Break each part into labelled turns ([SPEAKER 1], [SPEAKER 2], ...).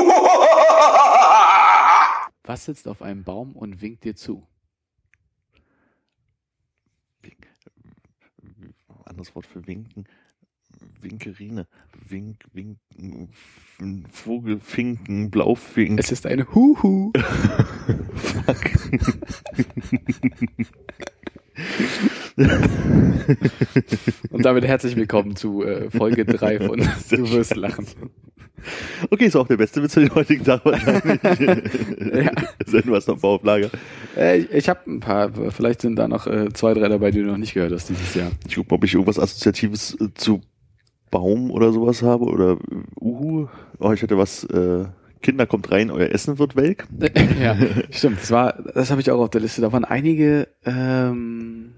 [SPEAKER 1] Was sitzt auf einem Baum und winkt dir zu?
[SPEAKER 2] Anderes Wort für winken. Winkerine. Wink, wink, Vogel, Finken, Blaufink.
[SPEAKER 1] Es ist eine Huhu.
[SPEAKER 2] Fuck.
[SPEAKER 1] Und damit herzlich willkommen zu äh, Folge 3 von Du wirst lachen.
[SPEAKER 2] Okay, ist auch der beste Witz für den heutigen Tag wahrscheinlich.
[SPEAKER 1] Ja.
[SPEAKER 2] Senden wir es noch auf Lager.
[SPEAKER 1] Äh, ich ich habe ein paar, vielleicht sind da noch äh, zwei, drei dabei, die du noch nicht gehört hast dieses Jahr.
[SPEAKER 2] Ich gucke mal, ob ich irgendwas Assoziatives äh, zu Baum oder sowas habe oder Uhu. Oh, ich hatte was, äh, Kinder kommt rein, euer Essen wird welk.
[SPEAKER 1] ja, stimmt. Das war, das habe ich auch auf der Liste. Da waren einige ähm,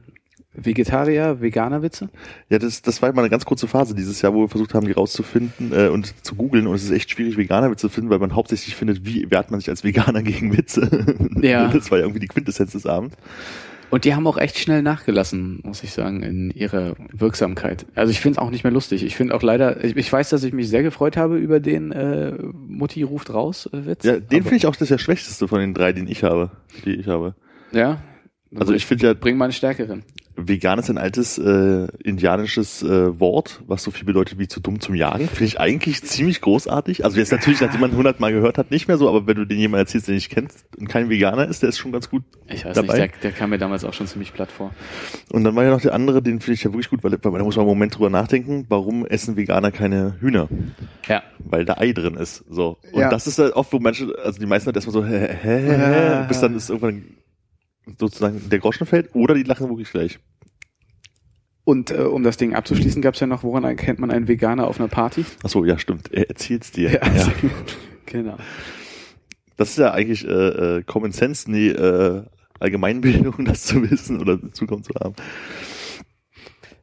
[SPEAKER 1] Vegetarier, Veganer-Witze.
[SPEAKER 2] Ja, das, das war mal eine ganz kurze Phase dieses Jahr, wo wir versucht haben, die rauszufinden äh, und zu googeln. Und es ist echt schwierig, Veganer-Witze zu finden, weil man hauptsächlich findet, wie wehrt man sich als Veganer gegen Witze.
[SPEAKER 1] Ja.
[SPEAKER 2] Das war ja irgendwie die Quintessenz des Abends.
[SPEAKER 1] Und die haben auch echt schnell nachgelassen, muss ich sagen, in ihrer Wirksamkeit. Also ich finde es auch nicht mehr lustig. Ich finde auch leider, ich, ich weiß, dass ich mich sehr gefreut habe über den äh, Mutti ruft raus äh, Witz.
[SPEAKER 2] Ja, den finde ich auch das der schwächste von den drei, den ich habe, die ich habe.
[SPEAKER 1] Ja.
[SPEAKER 2] Also ich finde ja,
[SPEAKER 1] Bring mal einen stärkeren.
[SPEAKER 2] Vegan ist ein altes äh, indianisches äh, Wort, was so viel bedeutet wie zu dumm zum Jagen. Finde ich eigentlich ziemlich großartig. Also jetzt natürlich, nachdem man hundertmal gehört hat, nicht mehr so, aber wenn du den jemand erzählst, den ich kennst und kein Veganer ist, der ist schon ganz gut
[SPEAKER 1] Ich weiß
[SPEAKER 2] dabei.
[SPEAKER 1] nicht, der, der kam mir damals auch schon ziemlich platt vor.
[SPEAKER 2] Und dann war ja noch der andere, den finde ich ja wirklich gut, weil, weil da muss man einen Moment drüber nachdenken, warum essen Veganer keine Hühner?
[SPEAKER 1] Ja.
[SPEAKER 2] Weil da Ei drin ist. So. Und
[SPEAKER 1] Ja.
[SPEAKER 2] das ist halt oft, wo manche, also die meisten halt erstmal so, hä, hä, hä, hä, bis dann ist irgendwann sozusagen der Groschen fällt oder die lachen wirklich gleich.
[SPEAKER 1] Und äh, um das Ding abzuschließen, gab es ja noch, woran erkennt man einen Veganer auf einer Party?
[SPEAKER 2] Ach so, ja, stimmt. Er erzählt's dir. Ja.
[SPEAKER 1] genau.
[SPEAKER 2] Das ist ja eigentlich äh, äh, Common Sense, nee, äh, Allgemeinbildung, das zu wissen oder zukommen zu haben.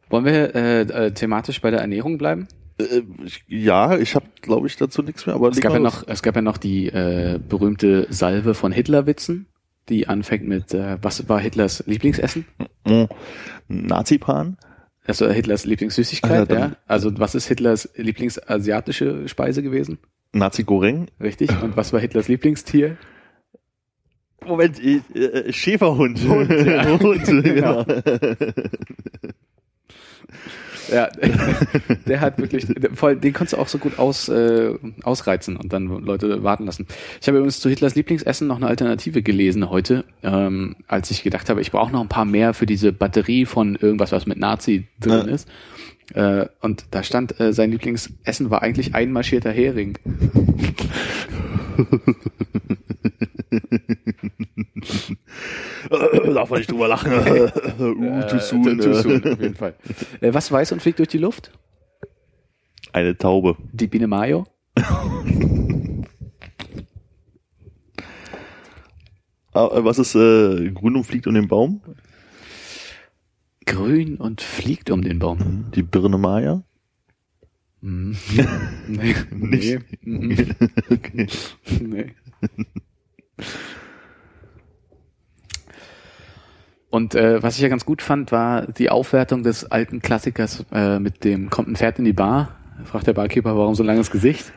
[SPEAKER 1] Wollen wir äh, äh, thematisch bei der Ernährung bleiben?
[SPEAKER 2] Äh, ich, ja, ich habe, glaube ich, dazu nichts mehr. Aber
[SPEAKER 1] Es gab, ja noch, es gab ja noch die äh, berühmte Salve von Hitlerwitzen, die anfängt mit, äh, was war Hitlers Lieblingsessen?
[SPEAKER 2] Mm, Nazi-Pan.
[SPEAKER 1] Also Hitlers Lieblingssüßigkeit,
[SPEAKER 2] Ah, ja,
[SPEAKER 1] Also was ist Hitlers Lieblingsasiatische Speise gewesen?
[SPEAKER 2] Nazi-Goreng.
[SPEAKER 1] Richtig. Und was war Hitlers Lieblingstier?
[SPEAKER 2] Moment, äh, äh, Schäferhund.
[SPEAKER 1] Hund, ja.
[SPEAKER 2] Hund, genau.
[SPEAKER 1] Ja, der hat wirklich, voll, den konntest du auch so gut aus, äh, ausreizen und dann Leute warten lassen. Ich habe übrigens zu Hitlers Lieblingsessen noch eine Alternative gelesen heute, ähm, als ich gedacht habe, ich brauche noch ein paar mehr für diese Batterie von irgendwas, was mit Nazi drin
[SPEAKER 2] Ja.
[SPEAKER 1] ist. Äh, und da stand, äh, sein Lieblingsessen war eigentlich einmarschierter Hering.
[SPEAKER 2] Darf man nicht drüber lachen. uh, too soon.
[SPEAKER 1] Äh, too soon, auf jeden Fall. Äh, was weiß und fliegt durch die Luft?
[SPEAKER 2] Eine Taube.
[SPEAKER 1] Die Biene Mayo?
[SPEAKER 2] Ah, äh, was ist äh, grün und fliegt um den Baum?
[SPEAKER 1] Grün und fliegt um den Baum.
[SPEAKER 2] Die Birne Maya.
[SPEAKER 1] Mhm. nee.
[SPEAKER 2] Nicht?
[SPEAKER 1] Nee. Mhm.
[SPEAKER 2] okay.
[SPEAKER 1] nee. Und äh, was ich ja ganz gut fand, war die Aufwertung des alten Klassikers äh, mit dem kommt ein Pferd in die Bar, fragt der Barkeeper, warum so ein langes Gesicht?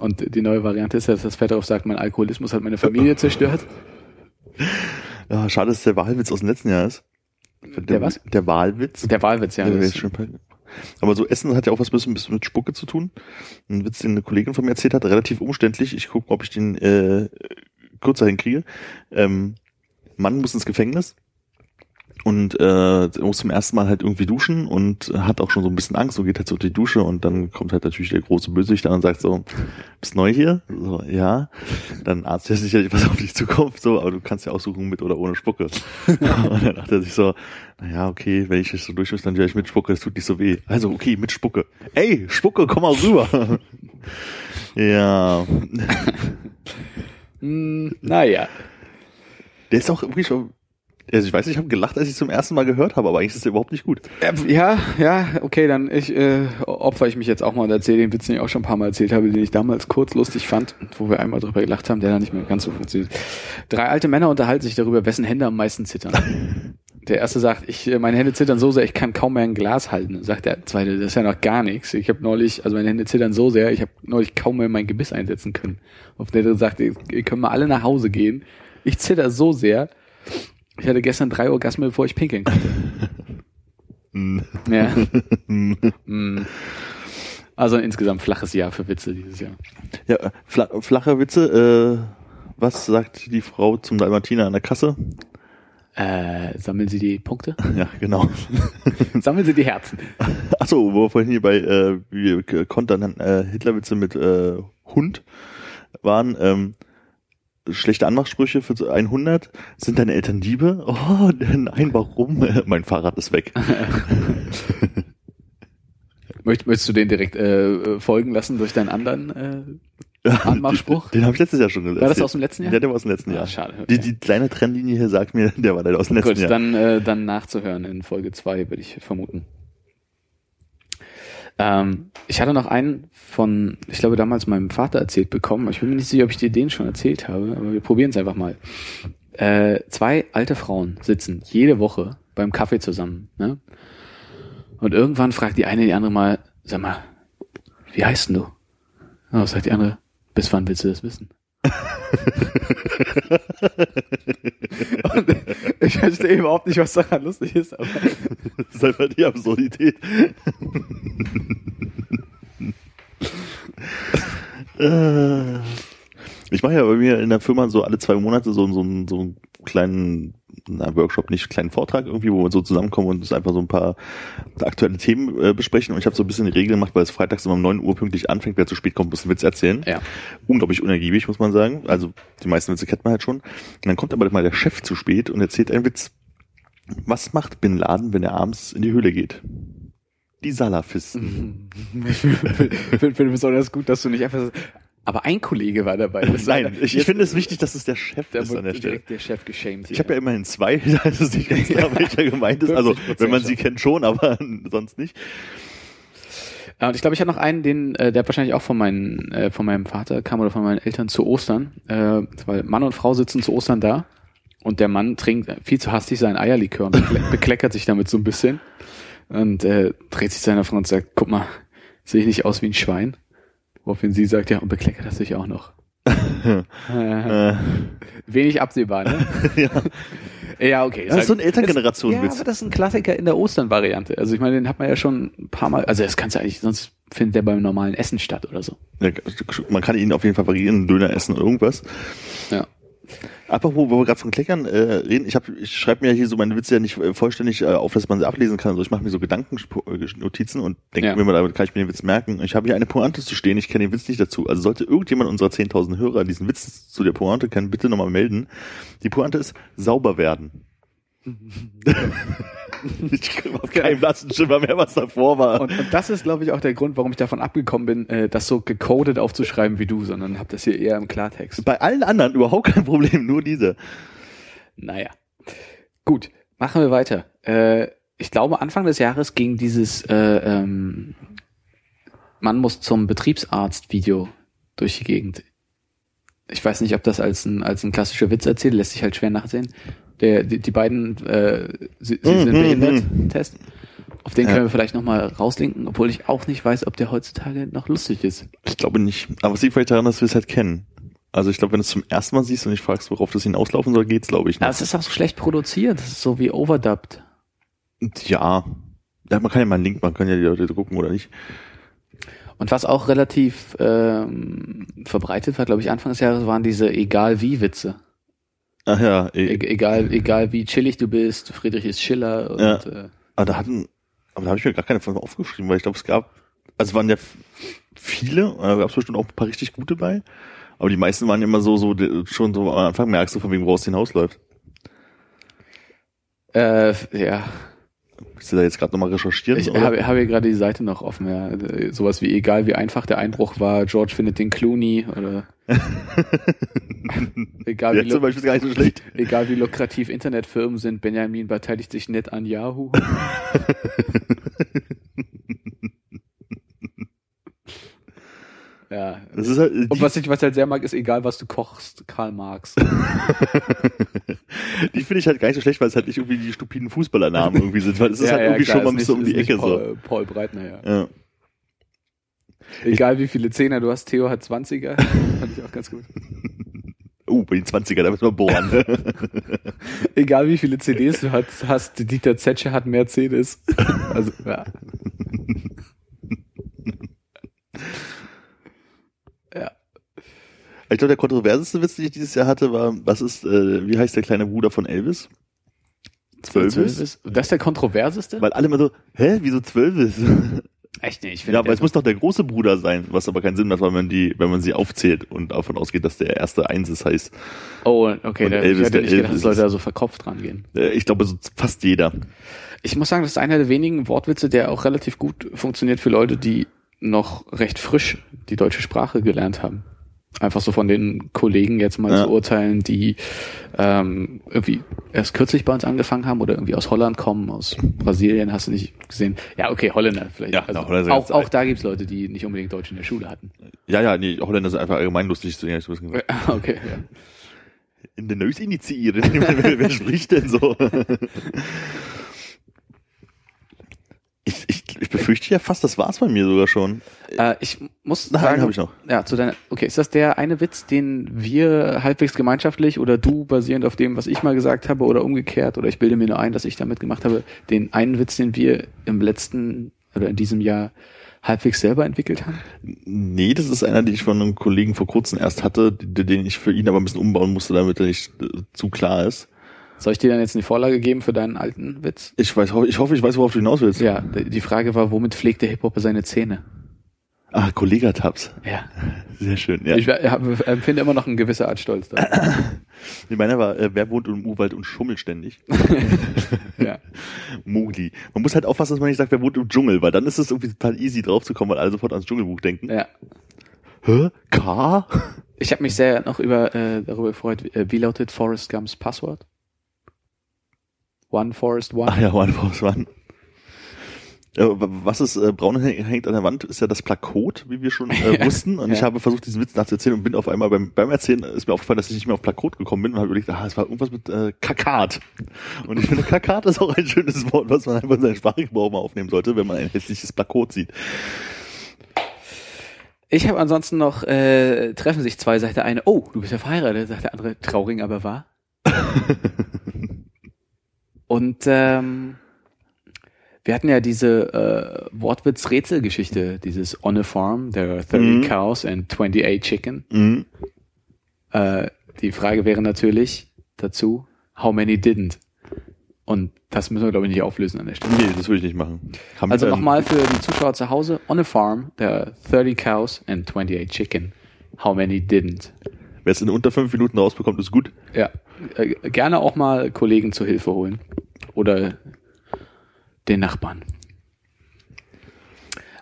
[SPEAKER 1] Und die neue Variante ist ja, dass das Pferd darauf sagt, mein Alkoholismus hat meine Familie zerstört.
[SPEAKER 2] Ja, schade, dass der Wahlwitz aus dem letzten Jahr ist.
[SPEAKER 1] Der was?
[SPEAKER 2] Der Wahlwitz.
[SPEAKER 1] Der Wahlwitz, ja.
[SPEAKER 2] Der aber so Essen hat ja auch was bisschen bisschen mit Spucke zu tun. Ein Witz, den eine Kollegin von mir erzählt hat, relativ umständlich. Ich gucke, ob ich den äh, kürzer hinkriege. Ähm, Mann muss ins Gefängnis und äh, muss zum ersten Mal halt irgendwie duschen und hat auch schon so ein bisschen Angst und geht halt so die Dusche und dann kommt halt natürlich der große Bösewicht an und sagt so, bist neu hier? So, ja. Dann Arzt ja sicherlich was auf dich zukommt, so, aber du kannst ja aussuchen mit oder ohne Spucke. und dann dachte er sich so, naja, okay, wenn ich das so durch muss, dann vielleicht mit Spucke, das tut nicht so weh. Also, okay, mit Spucke. Ey, Spucke, komm mal rüber. ja.
[SPEAKER 1] Hm, naja.
[SPEAKER 2] Der ist auch wirklich schon, also ich weiß nicht, ich habe gelacht, als ich zum ersten Mal gehört habe, aber eigentlich ist der überhaupt nicht gut.
[SPEAKER 1] Äh, Ja, ja, okay, dann ich, äh, opfer ich mich jetzt auch mal und erzähle den Witz, den ich auch schon ein paar Mal erzählt habe, den ich damals kurz lustig fand, wo wir einmal drüber gelacht haben, der dann nicht mehr ganz so funktioniert. Drei alte Männer unterhalten sich darüber, wessen Hände am meisten zittern. der erste sagt, ich, äh, meine Hände zittern so sehr, ich kann kaum mehr ein Glas halten. Dann sagt der zweite, das ist ja noch gar nichts. Ich habe neulich, also meine Hände zittern so sehr, ich habe neulich kaum mehr mein Gebiss einsetzen können. Auf der dritte sagt, ihr, ihr könnt mal alle nach Hause gehen. Ich zitter so sehr. Ich hatte gestern drei Orgasmen, bevor ich pinkeln konnte. ja. Mm. Also insgesamt flaches Jahr für Witze dieses Jahr.
[SPEAKER 2] Ja, äh, fla flache Witze. Äh, was sagt die Frau zum Dalmatiner an der Kasse?
[SPEAKER 1] Äh, sammeln Sie die Punkte?
[SPEAKER 2] Ja, genau.
[SPEAKER 1] sammeln Sie die Herzen.
[SPEAKER 2] Achso, wo wir vorhin hier bei äh, wir kontern äh, Hitlerwitze mit äh, Hund waren. Ähm, schlechte Anmachsprüche für 100. Sind deine Eltern Diebe? Oh, nein, warum? mein Fahrrad ist weg.
[SPEAKER 1] Möcht, möchtest du den direkt äh, folgen lassen durch deinen anderen äh, Anmachspruch?
[SPEAKER 2] Den, den habe ich letztes Jahr schon
[SPEAKER 1] gesagt. War das aus dem letzten Jahr?
[SPEAKER 2] Ja, der war aus dem letzten ah, Jahr.
[SPEAKER 1] Schade. Okay.
[SPEAKER 2] Die, die kleine Trennlinie hier sagt mir, der war leider aus dem letzten Gut, Jahr.
[SPEAKER 1] dann, äh, dann nachzuhören in Folge zwei würde ich vermuten. Ähm, ich hatte noch einen von, ich glaube, damals meinem Vater erzählt bekommen. Ich bin mir nicht sicher, ob ich dir den schon erzählt habe, aber wir probieren es einfach mal. Äh, zwei alte Frauen sitzen jede Woche beim Kaffee zusammen. Ne? Und irgendwann fragt die eine die andere mal, sag mal, wie heißt denn du? Und sagt die andere, bis wann willst du das wissen? ich verstehe überhaupt nicht, was daran lustig ist, aber.
[SPEAKER 2] Das ist einfach die Absurdität. Ich mache ja bei mir in der Firma so alle zwei Monate so, so, so einen kleinen na, Workshop, nicht kleinen Vortrag irgendwie, wo wir so zusammenkommen und uns einfach so ein paar aktuelle Themen äh, besprechen. Und ich habe so ein bisschen die Regeln gemacht, weil es freitags immer um neun Uhr pünktlich anfängt, wer zu spät kommt, muss einen Witz erzählen.
[SPEAKER 1] Ja.
[SPEAKER 2] Unglaublich unergiebig, muss man sagen. Also die meisten Witze kennt man halt schon. Und dann kommt aber mal der Chef zu spät und erzählt einen Witz. Was macht Bin Laden, wenn er abends in die Höhle geht? Die Salafisten.
[SPEAKER 1] Ich finde find besonders gut, dass du nicht einfach aber ein Kollege war dabei.
[SPEAKER 2] Nein, ich, ich finde es wichtig, dass es der Chef
[SPEAKER 1] der
[SPEAKER 2] ist an der Stelle.
[SPEAKER 1] der Chef geschämt.
[SPEAKER 2] Ich habe ja immerhin zwei, da ist es nicht ganz klar, welcher gemeint ist. Also, wenn man sie kennt schon, aber sonst nicht.
[SPEAKER 1] Und ich glaube, ich hatte noch einen, den, äh, der wahrscheinlich auch von, meinen, äh, von meinem Vater kam oder von meinen Eltern zu Ostern. Äh, weil Mann und Frau sitzen zu Ostern da und der Mann trinkt viel zu hastig sein Eierlikör und bekleckert sich damit so ein bisschen und äh, dreht sich seiner Frau und sagt, guck mal, sehe ich nicht aus wie ein Schwein? Woraufhin sie sagt, ja, und bekleckert das sich auch noch. äh, wenig absehbar, ne? ja. Ja, okay.
[SPEAKER 2] Das ist so ein Elterngenerationenwitz.
[SPEAKER 1] Ja, aber das ist ein Klassiker in der Ostern-Variante. Also ich meine, den hat man ja schon ein paar Mal, also das kannst du eigentlich, sonst findet der beim normalen Essen statt oder so.
[SPEAKER 2] Ja, man kann ihn auf jeden Fall variieren, Döner essen oder irgendwas.
[SPEAKER 1] Ja.
[SPEAKER 2] Apropos, wo wir gerade von Kleckern äh, reden, ich, hab, ich schreibe mir hier so meine Witze ja nicht äh, vollständig äh, auf, dass man sie ablesen kann. Also ich mache mir so Gedankennotizen und denke ja. mir mal, damit kann ich mir den Witz merken. Ich habe hier eine Pointe zu stehen, ich kenne den Witz nicht dazu. Also sollte irgendjemand unserer 10.000 Hörer diesen Witz zu der Pointe kennen, bitte nochmal melden. Die Pointe ist sauber werden. ich habe keinen blassen Schimmer mehr, was davor war.
[SPEAKER 1] Und, und das ist, glaube ich, auch der Grund, warum ich davon abgekommen bin, äh, das so gecodet aufzuschreiben wie du, sondern habe das hier eher im Klartext.
[SPEAKER 2] Bei allen anderen überhaupt kein Problem, nur diese.
[SPEAKER 1] Naja. Gut, machen wir weiter. Äh, ich glaube, Anfang des Jahres ging dieses äh, ähm, Man muss zum Betriebsarzt-Video durch die Gegend. Ich weiß nicht, ob das als ein, als ein klassischer Witz erzählt, lässt sich halt schwer nachsehen der, die, die beiden äh, sie, sie sind behindert Test. Auf den können wir vielleicht nochmal rauslinken, obwohl ich auch nicht weiß, ob der heutzutage noch lustig ist.
[SPEAKER 2] Ich glaube nicht. Aber es liegt vielleicht daran, dass wir es halt kennen. Also ich glaube, wenn du es zum ersten Mal siehst und ich fragst, worauf das hinauslaufen soll, geht's, glaube ich.
[SPEAKER 1] Noch. Ja, es ist auch so schlecht produziert. Das ist so wie overdubbed.
[SPEAKER 2] Ja. ja. Man kann ja mal einen Link, man kann ja die Leute gucken oder nicht.
[SPEAKER 1] Und was auch relativ ähm, verbreitet war, glaube ich, Anfang des Jahres, waren diese egal wie Witze.
[SPEAKER 2] Ach ja.
[SPEAKER 1] E egal, egal wie chillig du bist, Friedrich ist Schiller und
[SPEAKER 2] ja. äh, aber da hatten, aber da habe ich mir gar keine von aufgeschrieben, weil ich glaube, es gab, also waren ja viele, da gab es bestimmt auch ein paar richtig gute bei, aber die meisten waren immer so, so schon so am Anfang merkst du, von wem woraus hinausläuft.
[SPEAKER 1] Äh, ja.
[SPEAKER 2] Willst du da jetzt gerade nochmal recherchieren?
[SPEAKER 1] Ich habe hab hier gerade die Seite noch offen, ja. Sowas wie egal wie einfach der Einbruch war, George findet den Clooney oder egal, wie
[SPEAKER 2] zum Beispiel gar nicht so schlecht.
[SPEAKER 1] egal wie lukrativ Internetfirmen sind, Benjamin beteiligt sich nett an Yahoo. Ja.
[SPEAKER 2] Das ist halt,
[SPEAKER 1] Und was ich, was ich halt sehr mag, ist egal, was du kochst, Karl Marx.
[SPEAKER 2] die finde ich halt gar nicht so schlecht, weil es halt nicht irgendwie die stupiden Fußballernamen irgendwie sind, weil es ist halt irgendwie
[SPEAKER 1] klar,
[SPEAKER 2] schon mal ein bisschen um die Ecke
[SPEAKER 1] nicht
[SPEAKER 2] so.
[SPEAKER 1] Paul, Paul Breitner, ja.
[SPEAKER 2] Ja.
[SPEAKER 1] Egal wie viele Zehner du hast, Theo hat 20er. Fand ich auch ganz gut.
[SPEAKER 2] Uh, bei den 20er, da müssen wir bohren.
[SPEAKER 1] Egal wie viele CDs du hast, hast Dieter Zetsche hat Mercedes. Also, ja. ja.
[SPEAKER 2] Ich glaube, der kontroverseste Witz, den ich dieses Jahr hatte, war, was ist, äh, wie heißt der kleine Bruder von Elvis? Zwölf ist.
[SPEAKER 1] Das ist der kontroverseste?
[SPEAKER 2] Weil alle immer so, hä, wieso zwölf ist?
[SPEAKER 1] Echt nicht. Ich
[SPEAKER 2] Ja, aber es muss doch der große Bruder sein, was aber keinen Sinn macht, weil man die, wenn man sie aufzählt und davon ausgeht, dass der erste eins ist, heißt,
[SPEAKER 1] Oh, okay.
[SPEAKER 2] Und
[SPEAKER 1] Da,
[SPEAKER 2] Elvis,
[SPEAKER 1] ich hätte
[SPEAKER 2] der
[SPEAKER 1] nicht gedacht,
[SPEAKER 2] Elvis
[SPEAKER 1] dass Leute da so verkopft rangehen.
[SPEAKER 2] äh, ich glaube, so fast jeder.
[SPEAKER 1] Ich muss sagen, das ist einer der wenigen Wortwitze, der auch relativ gut funktioniert für Leute, die noch recht frisch die deutsche Sprache gelernt haben. Einfach so von den Kollegen jetzt mal
[SPEAKER 2] Ja.
[SPEAKER 1] zu urteilen, die ähm, irgendwie erst kürzlich bei uns angefangen haben oder irgendwie aus Holland kommen, aus Brasilien, hast du nicht gesehen. Ja, okay, Holländer vielleicht.
[SPEAKER 2] Ja,
[SPEAKER 1] also
[SPEAKER 2] na, Holländer
[SPEAKER 1] auch, auch da gibt's Leute, die nicht unbedingt Deutsch in der Schule hatten.
[SPEAKER 2] Ja, ja, nee, Holländer sind einfach allgemein lustig zu ja,
[SPEAKER 1] okay, ja.
[SPEAKER 2] In den Neus initiieren. wer, wer spricht denn so? ich, ich, ich befürchte ja fast, das war's bei mir sogar schon.
[SPEAKER 1] Äh, ich muss
[SPEAKER 2] Nein,
[SPEAKER 1] sagen,
[SPEAKER 2] habe ich noch.
[SPEAKER 1] Ja, zu deiner, okay, ist das der eine Witz, den wir halbwegs gemeinschaftlich oder du basierend auf dem, was ich mal gesagt habe oder umgekehrt oder ich bilde mir nur ein, dass ich damit gemacht habe, den einen Witz, den wir im letzten oder in diesem Jahr halbwegs selber entwickelt haben?
[SPEAKER 2] Nee, das ist einer, den ich von einem Kollegen vor kurzem erst hatte, den ich für ihn aber ein bisschen umbauen musste, damit er nicht äh, zu klar ist.
[SPEAKER 1] Soll ich dir dann jetzt eine Vorlage geben für deinen alten Witz?
[SPEAKER 2] Ich weiß, ich hoffe, ich weiß, worauf du hinaus willst.
[SPEAKER 1] Ja, die Frage war, womit pflegt der Hip-Hopper seine Zähne?
[SPEAKER 2] Ah, Kollegatabs.
[SPEAKER 1] Ja.
[SPEAKER 2] Sehr schön, ja.
[SPEAKER 1] Ich empfinde immer noch eine gewisse Art Stolz da.
[SPEAKER 2] Nee, meiner war, äh, wer wohnt im Urwald und schummelt ständig?
[SPEAKER 1] ja.
[SPEAKER 2] Mowgli. Man muss halt aufpassen, dass man nicht sagt, wer wohnt im Dschungel, weil dann ist es irgendwie total easy draufzukommen, weil alle sofort ans Dschungelbuch denken.
[SPEAKER 1] ja.
[SPEAKER 2] Hä? K?
[SPEAKER 1] Ich habe mich sehr noch über äh, darüber gefreut, wie, äh, lautet Forrest Gumps Passwort? One Forest One.
[SPEAKER 2] Ach ja, One Force One. W- was ist äh, braun häng- hängt an der Wand, ist ja das Plakot, wie wir schon äh, wussten. Und ich
[SPEAKER 1] Ja.
[SPEAKER 2] habe versucht, diesen Witz nachzuerzählen und bin auf einmal beim, beim Erzählen ist mir aufgefallen, dass ich nicht mehr auf Plakot gekommen bin und habe überlegt, ah, es war irgendwas mit äh, Kakat. Und ich finde, Kakat ist auch ein schönes Wort, was man einfach in seinen Sprachgebrauch mal aufnehmen sollte, wenn man ein hässliches Plakot sieht.
[SPEAKER 1] Ich habe ansonsten noch, äh, treffen sich zwei, sagt der eine, oh, du bist ja verheiratet, sagt der andere, traurig, aber wahr. Und ähm, wir hatten ja diese äh, Wortwitz-Rätselgeschichte, dieses On a Farm, there are 30
[SPEAKER 2] Mhm.
[SPEAKER 1] cows and 28 chicken.
[SPEAKER 2] Mhm.
[SPEAKER 1] Äh, die Frage wäre natürlich dazu, how many didn't? Und das müssen wir, glaube ich, nicht auflösen an der Stelle.
[SPEAKER 2] Nee, das würde ich nicht machen. Haben
[SPEAKER 1] Also
[SPEAKER 2] ähm,
[SPEAKER 1] nochmal für die Zuschauer zu Hause, on a farm, there are 30 cows and 28 chicken. How many didn't?
[SPEAKER 2] Wer es in unter fünf Minuten rausbekommt, ist gut.
[SPEAKER 1] Ja, äh, gerne auch mal Kollegen zur Hilfe holen. Oder den Nachbarn.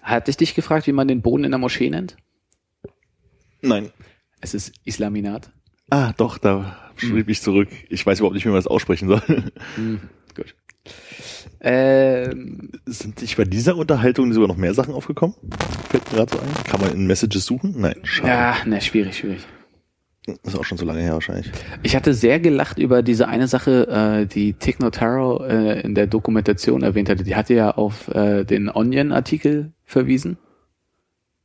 [SPEAKER 1] Hatte ich dich gefragt, wie man den Boden in der Moschee nennt?
[SPEAKER 2] Nein.
[SPEAKER 1] Es ist Islaminat.
[SPEAKER 2] Ah, doch, da schrieb ich zurück. Ich weiß überhaupt nicht, wie man das aussprechen soll.
[SPEAKER 1] Hm, gut. Ähm,
[SPEAKER 2] Sind nicht bei dieser Unterhaltung sogar noch mehr Sachen aufgekommen? Fällt mir gerade so ein. Kann man in Messages suchen? Nein, schade.
[SPEAKER 1] ja, ne, schwierig, schwierig.
[SPEAKER 2] Das ist auch schon so lange her wahrscheinlich.
[SPEAKER 1] Ich hatte sehr gelacht über diese eine Sache, äh, die Tick Notaro äh, in der Dokumentation erwähnt hatte. Die hatte ja auf äh, den Onion-Artikel verwiesen.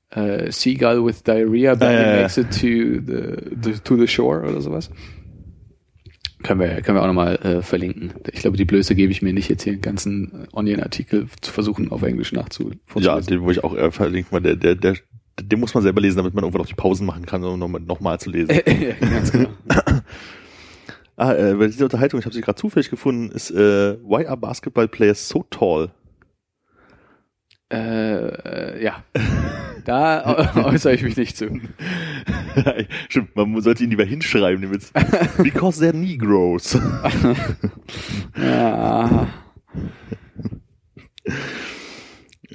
[SPEAKER 1] Äh, Seagull with diarrhea barely
[SPEAKER 2] ja.
[SPEAKER 1] makes it to the, the, to the shore oder sowas. Können wir, können wir auch nochmal äh, verlinken. Ich glaube, die Blöße gebe ich mir nicht, jetzt hier den ganzen Onion-Artikel zu versuchen, auf Englisch nachzu.
[SPEAKER 2] Ja, den wollte ich auch äh, verlinken, weil der, der, der, den muss man selber lesen, damit man irgendwann auch die Pausen machen kann, um nochmal noch mal zu lesen.
[SPEAKER 1] ganz genau.
[SPEAKER 2] ah, äh, bei dieser Unterhaltung, ich habe sie gerade zufällig gefunden, ist äh, Why are basketball players so tall?
[SPEAKER 1] äh, äh, ja. Da äu- äußere ich mich nicht zu.
[SPEAKER 2] Stimmt, man sollte ihn lieber hinschreiben, den Witz. Because they're Negroes.
[SPEAKER 1] Ja.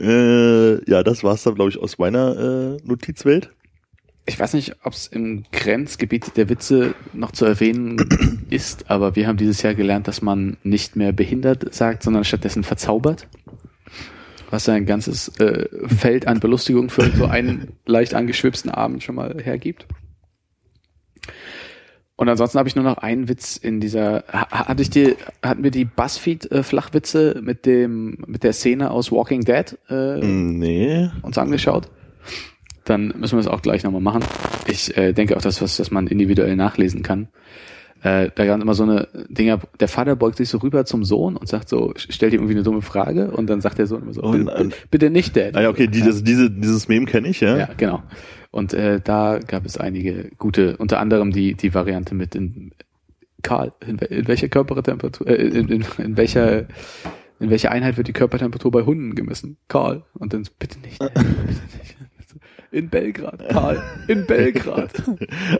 [SPEAKER 2] Äh, ja, das war's dann, glaube ich, aus meiner äh, Notizwelt.
[SPEAKER 1] Ich weiß nicht, ob es im Grenzgebiet der Witze noch zu erwähnen ist, aber wir haben dieses Jahr gelernt, dass man nicht mehr behindert sagt, sondern stattdessen verzaubert. was sein ganzes äh, Feld an Belustigung für so einen leicht angeschwipsten Abend schon mal hergibt. Und ansonsten habe ich nur noch einen Witz in dieser. ha- Hatte ich die, hatten wir die Buzzfeed äh, Flachwitze mit dem mit der Szene aus Walking Dead äh,
[SPEAKER 2] Nee.
[SPEAKER 1] uns angeschaut? Dann müssen wir es auch gleich nochmal machen. Ich äh, denke auch, dass was, das man individuell nachlesen kann. Äh, da gab immer so eine Dinger, der Vater beugt sich so rüber zum Sohn und sagt so, stellt ihm irgendwie eine dumme Frage und dann sagt der Sohn immer so,
[SPEAKER 2] Oh
[SPEAKER 1] bitte, bitte nicht, Dad.
[SPEAKER 2] Ah ja, okay, die, das, diese, dieses Meme kenne ich, ja.
[SPEAKER 1] Ja, genau. Und äh, da gab es einige gute, unter anderem die die Variante mit in Karl, in, in welcher Körpertemperatur, äh, in, in, in welcher in welcher Einheit wird die Körpertemperatur bei Hunden gemessen? Karl. Und dann bitte nicht. bitte nicht. In Belgrad, Karl. In Belgrad.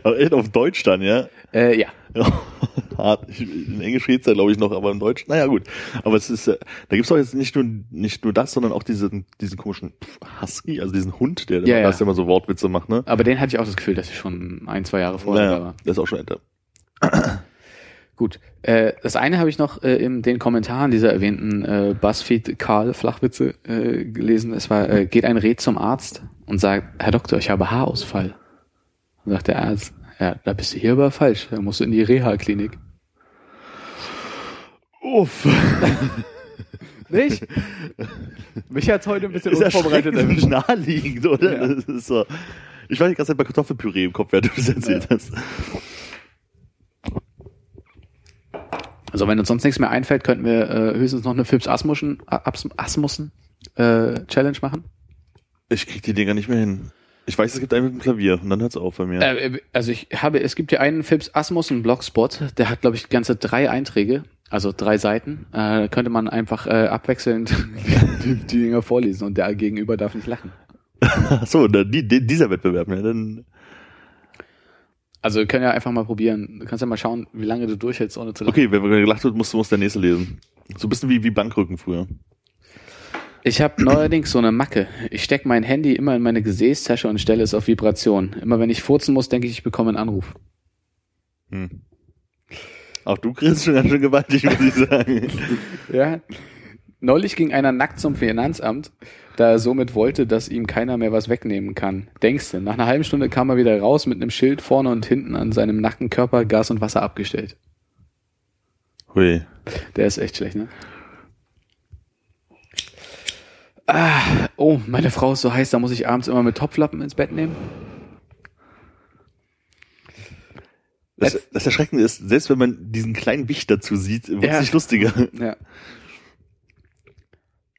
[SPEAKER 2] Aber echt auf Deutsch dann, ja.
[SPEAKER 1] äh, ja.
[SPEAKER 2] Ja, hart. In Englisch geht's ja, glaube ich, noch, aber in Deutsch, naja, gut. Aber es ist, äh, da gibt's doch jetzt nicht nur, nicht nur das, sondern auch diesen, diesen komischen Husky, also diesen Hund, der,
[SPEAKER 1] Ja, ja.
[SPEAKER 2] das immer so Wortwitze macht, ne?
[SPEAKER 1] Aber den hatte ich auch das Gefühl, dass ich schon ein, zwei Jahre vorher da
[SPEAKER 2] Naja,
[SPEAKER 1] war.
[SPEAKER 2] der ist auch schon älter.
[SPEAKER 1] Gut. Äh, das eine habe ich noch äh, in den Kommentaren dieser erwähnten äh, Buzzfeed Karl Flachwitze äh, gelesen. Es war, äh, geht ein Reh zum Arzt und sagt, Herr Doktor, ich habe Haarausfall. Und sagt der Arzt, ja, da bist du hier aber falsch. Da musst du in die Reha-Klinik.
[SPEAKER 2] Uff.
[SPEAKER 1] Nicht? Mich hat's heute ein bisschen
[SPEAKER 2] Ist ja
[SPEAKER 1] unvorbereitet erwischt.
[SPEAKER 2] naheliegend, oder?
[SPEAKER 1] Ja.
[SPEAKER 2] Das ist so. Ich war die ganze Zeit bei Kartoffelpüree im Kopf, während du das erzählt hast.
[SPEAKER 1] Also wenn uns sonst nichts mehr einfällt, könnten wir äh, höchstens noch eine Philips Asmussen, As- Asmussen äh, Challenge machen.
[SPEAKER 2] Ich krieg die Dinger nicht mehr hin. Ich weiß, es gibt einen mit dem Klavier und dann hört's auf bei mir.
[SPEAKER 1] Äh, also ich habe, es gibt hier einen Philips Asmussen Blogspot, der hat, glaube ich, ganze drei Einträge, also drei Seiten. Äh, könnte man einfach äh, abwechselnd die, die Dinger vorlesen und der Gegenüber darf nicht lachen.
[SPEAKER 2] Ach so, da, die, die, dieser Wettbewerb, ja, dann.
[SPEAKER 1] Also wir können ja einfach mal probieren. Du kannst ja mal schauen, wie lange du durchhältst, ohne zu lachen.
[SPEAKER 2] Okay, wenn wir gelacht wird, muss, muss der nächste lesen. So ein bisschen wie, wie Bankrücken früher.
[SPEAKER 1] Ich habe neuerdings so eine Macke. Ich stecke mein Handy immer in meine Gesäßtasche und stelle es auf Vibration. Immer wenn ich furzen muss, denke ich, ich bekomme einen Anruf.
[SPEAKER 2] Hm. Auch du kriegst schon ganz schön gewaltig, muss ich sagen.
[SPEAKER 1] Ja. Neulich ging einer nackt zum Finanzamt, da er somit wollte, dass ihm keiner mehr was wegnehmen kann. Denkste, nach einer halben Stunde kam er wieder raus mit einem Schild vorne und hinten an seinem nackten Körper Gas und Wasser abgestellt.
[SPEAKER 2] Hui.
[SPEAKER 1] Der ist echt schlecht, ne? Ah, oh, meine Frau ist so heiß, da muss ich abends immer mit Topflappen ins Bett nehmen.
[SPEAKER 2] Das, das Erschreckende ist, selbst wenn man diesen kleinen Wicht dazu sieht, wird es
[SPEAKER 1] Ja.
[SPEAKER 2] nicht lustiger.
[SPEAKER 1] Ja.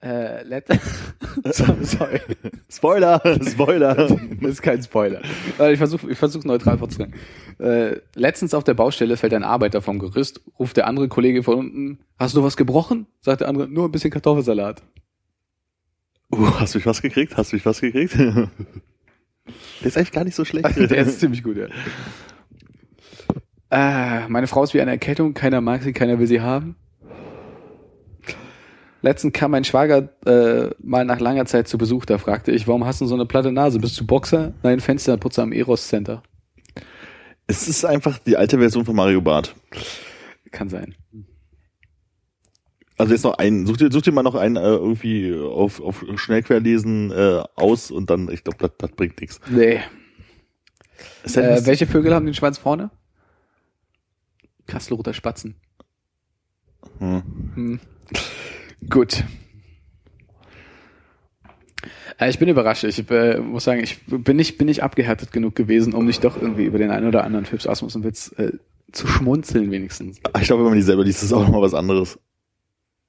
[SPEAKER 1] Äh, let so, sorry.
[SPEAKER 2] Spoiler, Spoiler.
[SPEAKER 1] Das ist kein Spoiler. Ich versuche ich versuch neutral vorzugehen. Äh, letztens auf der Baustelle fällt ein Arbeiter vom Gerüst, ruft der andere Kollege von unten, hast du was gebrochen? Sagt der andere, nur ein bisschen Kartoffelsalat.
[SPEAKER 2] Uh, hast du mich was gekriegt? Hast du mich was gekriegt? Der ist eigentlich gar nicht so schlecht.
[SPEAKER 1] Der ist ziemlich gut, ja. Äh, meine Frau ist wie eine Erkältung, keiner mag sie, keiner will sie haben. Letztens kam mein Schwager äh, mal nach langer Zeit zu Besuch, da fragte ich, warum hast du so eine platte Nase? Bist du Boxer? Nein, Fensterputzer am Eros Center.
[SPEAKER 2] es ist einfach die alte Version von Mario Bart.
[SPEAKER 1] Kann sein.
[SPEAKER 2] Also jetzt noch einen, such dir, such dir mal noch einen äh, irgendwie auf, auf Schnellquerlesen äh, aus und dann, ich glaube, das, das bringt nichts.
[SPEAKER 1] Nee. Äh, welche Vögel haben den Schwanz vorne? Kastelroter Spatzen.
[SPEAKER 2] hm.
[SPEAKER 1] Hm. Gut. Äh, ich bin überrascht. Ich äh, muss sagen, ich bin nicht, bin nicht abgehärtet genug gewesen, um nicht doch irgendwie über den einen oder anderen Philips Asmussen Witz äh, zu schmunzeln wenigstens.
[SPEAKER 2] Ich glaube, wenn man die selber liest, ist es auch nochmal was anderes.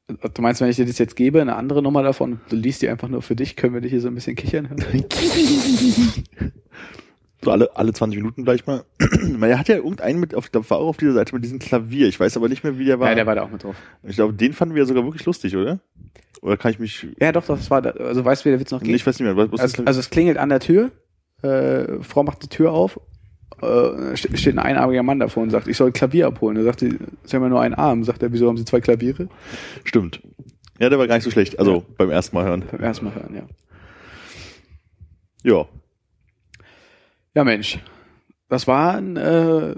[SPEAKER 1] Du meinst, wenn ich dir das jetzt gebe, eine andere Nummer davon, du liest die einfach nur für dich, können wir dich hier so ein bisschen kichern hören?
[SPEAKER 2] So alle, alle 20 Minuten gleich mal. Man hat ja irgendeinen mit, auf, da war auch auf dieser Seite mit diesem Klavier. Ich weiß aber nicht mehr, wie der war.
[SPEAKER 1] Ja, der war da auch mit drauf.
[SPEAKER 2] ich glaube, den fanden wir ja sogar wirklich lustig, oder? Oder kann ich mich,
[SPEAKER 1] Ja, doch, doch, das war, da, also weißt du, wie der Witz noch
[SPEAKER 2] nee,
[SPEAKER 1] geht?
[SPEAKER 2] ich weiß nicht mehr.
[SPEAKER 1] Also, also es klingelt an der Tür, äh, Frau macht die Tür auf, äh, ste- steht ein einarmiger Mann davor und sagt, ich soll Klavier abholen. Da sagt sie, sie haben ja nur einen Arm. Sagt er, wieso haben sie zwei Klaviere?
[SPEAKER 2] Stimmt. Ja, der war gar nicht so schlecht. Also
[SPEAKER 1] Ja.
[SPEAKER 2] beim ersten Mal hören.
[SPEAKER 1] Beim ersten Mal hören, ja.
[SPEAKER 2] Ja.
[SPEAKER 1] Ja, Mensch. Das war ein äh,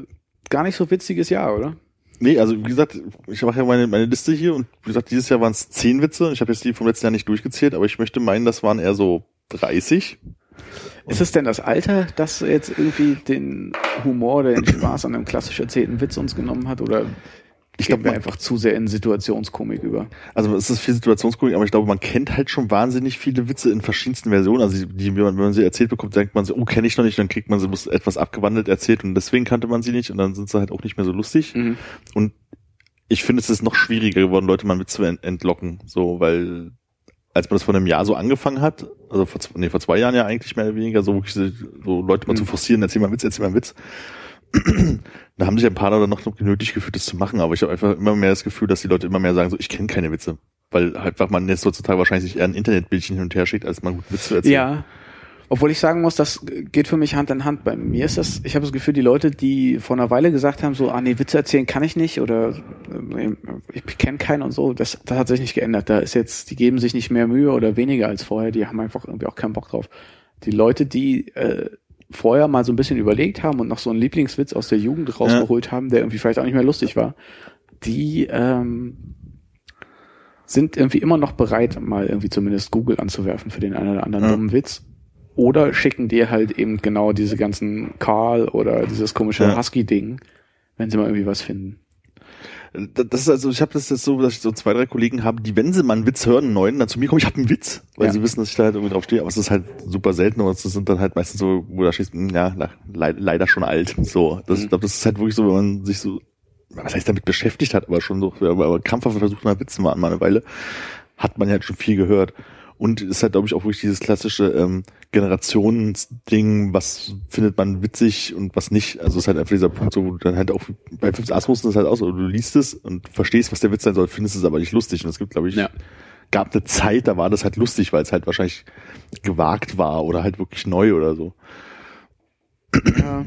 [SPEAKER 1] gar nicht so witziges Jahr, oder?
[SPEAKER 2] Nee, also wie gesagt, ich mache ja meine, meine Liste hier und wie gesagt, dieses Jahr waren es zehn Witze. Ich habe jetzt die vom letzten Jahr nicht durchgezählt, aber ich möchte meinen, das waren eher so 30.
[SPEAKER 1] Ist es denn das Alter, das jetzt irgendwie den Humor oder den Spaß an einem klassisch erzählten Witz uns genommen hat? Oder ich glaube, wir einfach zu sehr in Situationskomik über.
[SPEAKER 2] Also es ist viel Situationskomik, aber ich glaube, man kennt halt schon wahnsinnig viele Witze in verschiedensten Versionen. Also die, wenn, man, man sie erzählt bekommt, denkt man so, oh, kenne ich noch nicht, dann kriegt man sie muss etwas abgewandelt erzählt und deswegen kannte man sie nicht und dann sind sie halt auch nicht mehr so lustig. Mhm. Und ich finde, es ist noch schwieriger geworden, Leute mal Witze entlocken, so, weil als man das vor einem Jahr so angefangen hat, also vor, nee, vor zwei Jahren ja eigentlich mehr oder weniger, so wirklich so Leute mal mhm. zu forcieren, erzähl mal einen Witz, erzähl mal einen Witz da haben sich ein paar dann noch genötigt gefühlt, das zu machen, aber ich habe einfach immer mehr das Gefühl, dass die Leute immer mehr sagen, so ich kenne keine Witze. Weil halt einfach man jetzt heutzutage wahrscheinlich sich eher ein Internetbildchen hin und her schickt, als mal einen guten Witz zu erzählen.
[SPEAKER 1] Ja. Obwohl ich sagen muss, das geht für mich Hand in Hand. Bei mir ist das, ich habe das Gefühl, die Leute, die vor einer Weile gesagt haben, so, ah nee, Witze erzählen kann ich nicht oder äh, ich kenne keinen und so, das, das hat sich nicht geändert. Da ist jetzt, die geben sich nicht mehr Mühe oder weniger als vorher, die haben einfach irgendwie auch keinen Bock drauf. Die Leute, die äh, vorher mal so ein bisschen überlegt haben und noch so einen Lieblingswitz aus der Jugend rausgeholt ja. haben, der irgendwie vielleicht auch nicht mehr lustig war, die ähm, sind irgendwie immer noch bereit, mal irgendwie zumindest Google anzuwerfen für den einen oder anderen ja. dummen Witz. Oder schicken dir halt eben genau diese ganzen Karl oder dieses komische ja. Husky-Ding, wenn sie mal irgendwie was finden
[SPEAKER 2] das ist also, ich habe das jetzt so, dass ich so zwei, drei Kollegen habe, die, wenn sie mal einen Witz hören, einen neuen, dann zu mir kommen, ich habe einen Witz, weil ja. sie wissen, dass ich da halt irgendwie drauf stehe, aber es ist halt super selten und es sind dann halt meistens so, wo da steht, hm, ja, le leider schon alt. So, das, mhm. ich glaube, das ist halt wirklich so, wenn man sich so, was heißt damit beschäftigt hat, aber schon so, aber, krampfhaft versucht mal Witze machen mal eine Weile, hat man ja halt schon viel gehört. Und ist halt, glaube ich, auch wirklich dieses klassische ähm, Generationsding, was findet man witzig und was nicht. Also es ist halt einfach dieser Punkt, so, wo du dann halt auch bei 5 Asmus ist es halt auch so, du liest es und verstehst, was der Witz sein soll, findest es aber nicht lustig. Und es gibt, glaube ich, ja. gab eine Zeit, da war das halt lustig, weil es halt wahrscheinlich gewagt war oder halt wirklich neu oder so.
[SPEAKER 1] Ja.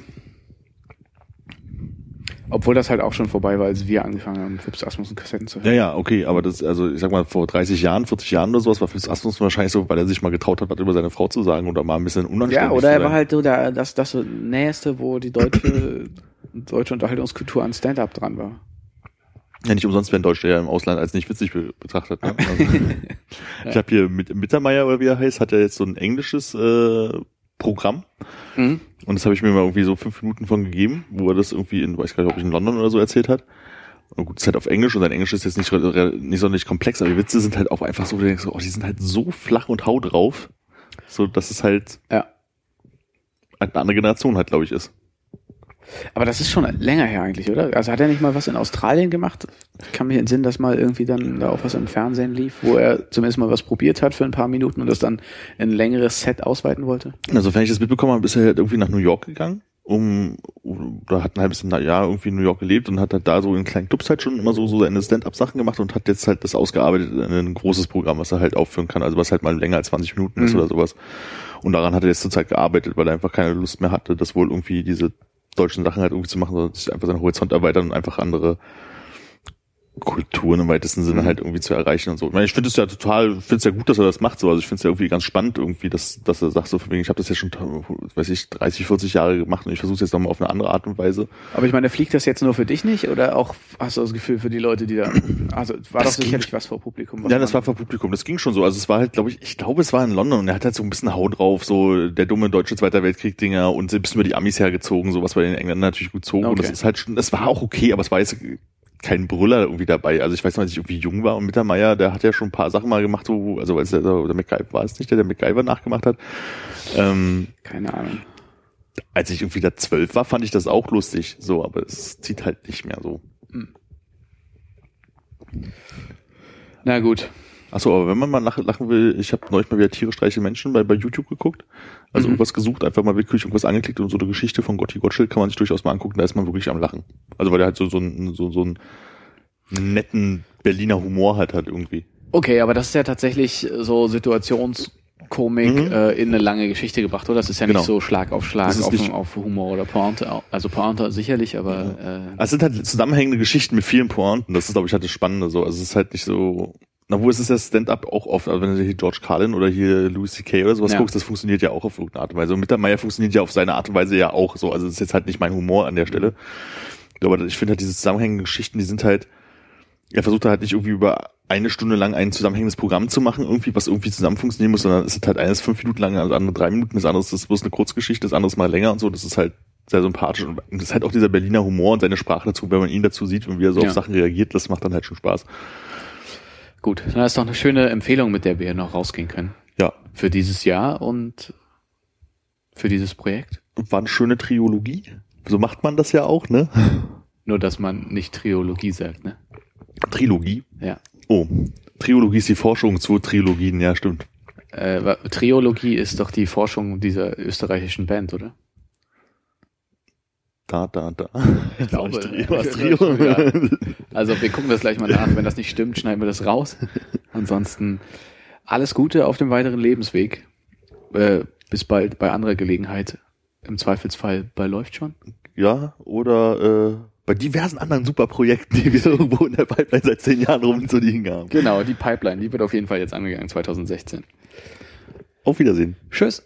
[SPEAKER 1] Obwohl das halt auch schon vorbei war, als wir angefangen haben, Philips Asmussen Kassetten zu hören.
[SPEAKER 2] Ja, ja, okay, aber das, also ich sag mal, vor 30 Jahren, 40 Jahren oder sowas war Philips Asmussen wahrscheinlich so, weil er sich mal getraut hat, was über seine Frau zu sagen oder mal ein bisschen unanständig
[SPEAKER 1] Ja, oder er war halt so der, das, das so Nächste, wo die deutsche, deutsche Unterhaltungskultur an Stand-Up dran war.
[SPEAKER 2] Ja, nicht umsonst werden Deutsche ja im Ausland als nicht witzig be betrachtet. Ne? Also, ich habe hier mit Mittermeier, oder wie er heißt, hat er jetzt so ein englisches äh, Programm. Mhm. Und das habe ich mir mal irgendwie so fünf Minuten von gegeben, wo er das irgendwie in, weiß gar nicht, ob ich in London oder so erzählt hat. Und gut, es ist halt auf Englisch und sein Englisch ist jetzt nicht, nicht sonderlich komplex, aber die Witze sind halt auch einfach so, du denkst, oh, die sind halt so flach und hau drauf, so dass es halt ja. eine andere Generation halt, glaube ich, ist.
[SPEAKER 1] Aber das ist schon länger her eigentlich, oder? Also hat er nicht mal was in Australien gemacht? Ich kann mir entsinnen, dass mal irgendwie dann da auch was im Fernsehen lief, wo er zumindest mal was probiert hat für ein paar Minuten und das dann in ein längeres Set ausweiten wollte.
[SPEAKER 2] Also wenn ich das mitbekommen habe, ist er halt irgendwie nach New York gegangen um da hat ein halbes Jahr irgendwie in New York gelebt und hat halt da so in kleinen Clubs halt schon immer so, so seine Stand-up-Sachen gemacht und hat jetzt halt das ausgearbeitet in ein großes Programm, was er halt aufführen kann, also was halt mal länger als 20 Minuten ist mhm. oder sowas. Und daran hat er jetzt zur Zeit gearbeitet, weil er einfach keine Lust mehr hatte, das wohl irgendwie diese deutschen Sachen halt irgendwie zu machen, sondern sich einfach seinen Horizont erweitern und einfach andere Kulturen im weitesten Sinne mhm. halt irgendwie zu erreichen und so. Ich, meine, ich finde es ja total, finde es ja gut, dass er das macht so. Also ich finde es ja irgendwie ganz spannend irgendwie, dass, dass er sagt so von wegen, ich habe das ja schon, weiß ich, 30, 40 Jahre gemacht und ich versuche es jetzt nochmal auf eine andere Art und Weise.
[SPEAKER 1] Aber ich meine, fliegt das jetzt nur für dich nicht oder auch hast du das Gefühl für die Leute, die da, also war das, das sicherlich was vor Publikum?
[SPEAKER 2] Was ja, das war vor Publikum. Das ging schon so. Also es war halt, glaube ich, ich glaube, es war in London und er hat halt so ein bisschen Haut drauf, so der dumme deutsche Zweiter Weltkrieg Dinger und ein bisschen über die Amis hergezogen, so was bei den Engländern natürlich gut zogen. Okay. Und das ist halt schon, das war auch okay, aber es war jetzt kein Brüller irgendwie dabei. Also ich weiß noch, als ich irgendwie jung war und Mittermeier, der hat ja schon ein paar Sachen mal gemacht, wo, also als der, der MacGyver war es nicht, der der MacGyver nachgemacht hat.
[SPEAKER 1] Ähm, Keine Ahnung.
[SPEAKER 2] Als ich irgendwie da zwölf war, fand ich das auch lustig, so, aber es zieht halt nicht mehr so.
[SPEAKER 1] Na gut.
[SPEAKER 2] Achso, aber wenn man mal lachen will, ich habe neulich mal wieder Tiere streiche Menschen bei, bei YouTube geguckt. Also mhm. irgendwas gesucht, einfach mal willkürlich irgendwas angeklickt und so eine Geschichte von Gotti Gottschild kann man sich durchaus mal angucken, da ist man wirklich am Lachen. Also weil der halt so, so, ein, so, so einen netten Berliner Humor hat halt irgendwie.
[SPEAKER 1] Okay, aber das ist ja tatsächlich so Situationskomik mhm. äh, in eine lange Geschichte gebracht, oder? Das ist ja genau. nicht so Schlag auf Schlag auf, auf, Humor oder Pointe. Also Pointe sicherlich, aber.
[SPEAKER 2] Mhm. Äh, also es sind halt zusammenhängende Geschichten mit vielen Pointen. Das ist, glaube ich, halt das Spannende so. Also es ist halt nicht so na, wo ist es ja Stand-up auch oft, also wenn du hier George Carlin oder hier Louis C.K. oder sowas ja. guckst, das funktioniert ja auch auf irgendeine Art und Weise. Und Mittermeier funktioniert ja auf seine Art und Weise ja auch so. Also das ist jetzt halt nicht mein Humor an der Stelle. Aber ich finde halt diese zusammenhängenden Geschichten, die sind halt, er versucht halt nicht irgendwie über eine Stunde lang ein zusammenhängendes Programm zu machen, irgendwie, was irgendwie zusammen funktionieren muss, sondern es ist halt eines fünf Minuten lang, das andere drei Minuten, das andere ist bloß eine Kurzgeschichte, das andere ist mal länger und so, das ist halt sehr sympathisch und das ist halt auch dieser Berliner Humor und seine Sprache dazu, wenn man ihn dazu sieht und wie er so
[SPEAKER 1] Ja.
[SPEAKER 2] auf Sachen reagiert, das macht dann halt schon Spaß.
[SPEAKER 1] Gut, dann ist doch eine schöne Empfehlung, mit der wir noch rausgehen können.
[SPEAKER 2] Ja,
[SPEAKER 1] Für dieses Jahr und für dieses Projekt.
[SPEAKER 2] war eine schöne Triologie. So macht man das ja auch, ne?
[SPEAKER 1] Nur, dass man nicht Triologie sagt, ne?
[SPEAKER 2] Trilogie.
[SPEAKER 1] Ja.
[SPEAKER 2] Oh, Triologie ist die Forschung zu Trilogien, ja, stimmt.
[SPEAKER 1] Äh, Triologie ist doch die Forschung dieser österreichischen Band, oder?
[SPEAKER 2] Da, da, da. Ich
[SPEAKER 1] glaube,
[SPEAKER 2] Trio,
[SPEAKER 1] ja. Also wir gucken das gleich mal nach. Wenn das nicht stimmt, schneiden wir das raus. Ansonsten alles Gute auf dem weiteren Lebensweg. Äh, bis bald bei anderer Gelegenheit. Im Zweifelsfall bei Läuft schon.
[SPEAKER 2] Ja, oder äh, bei diversen anderen Superprojekten, die wir irgendwo in der Pipeline seit zehn Jahren rumzuliegen haben.
[SPEAKER 1] Genau, die Pipeline, die wird auf jeden Fall jetzt angegangen 2016.
[SPEAKER 2] Auf Wiedersehen.
[SPEAKER 1] Tschüss.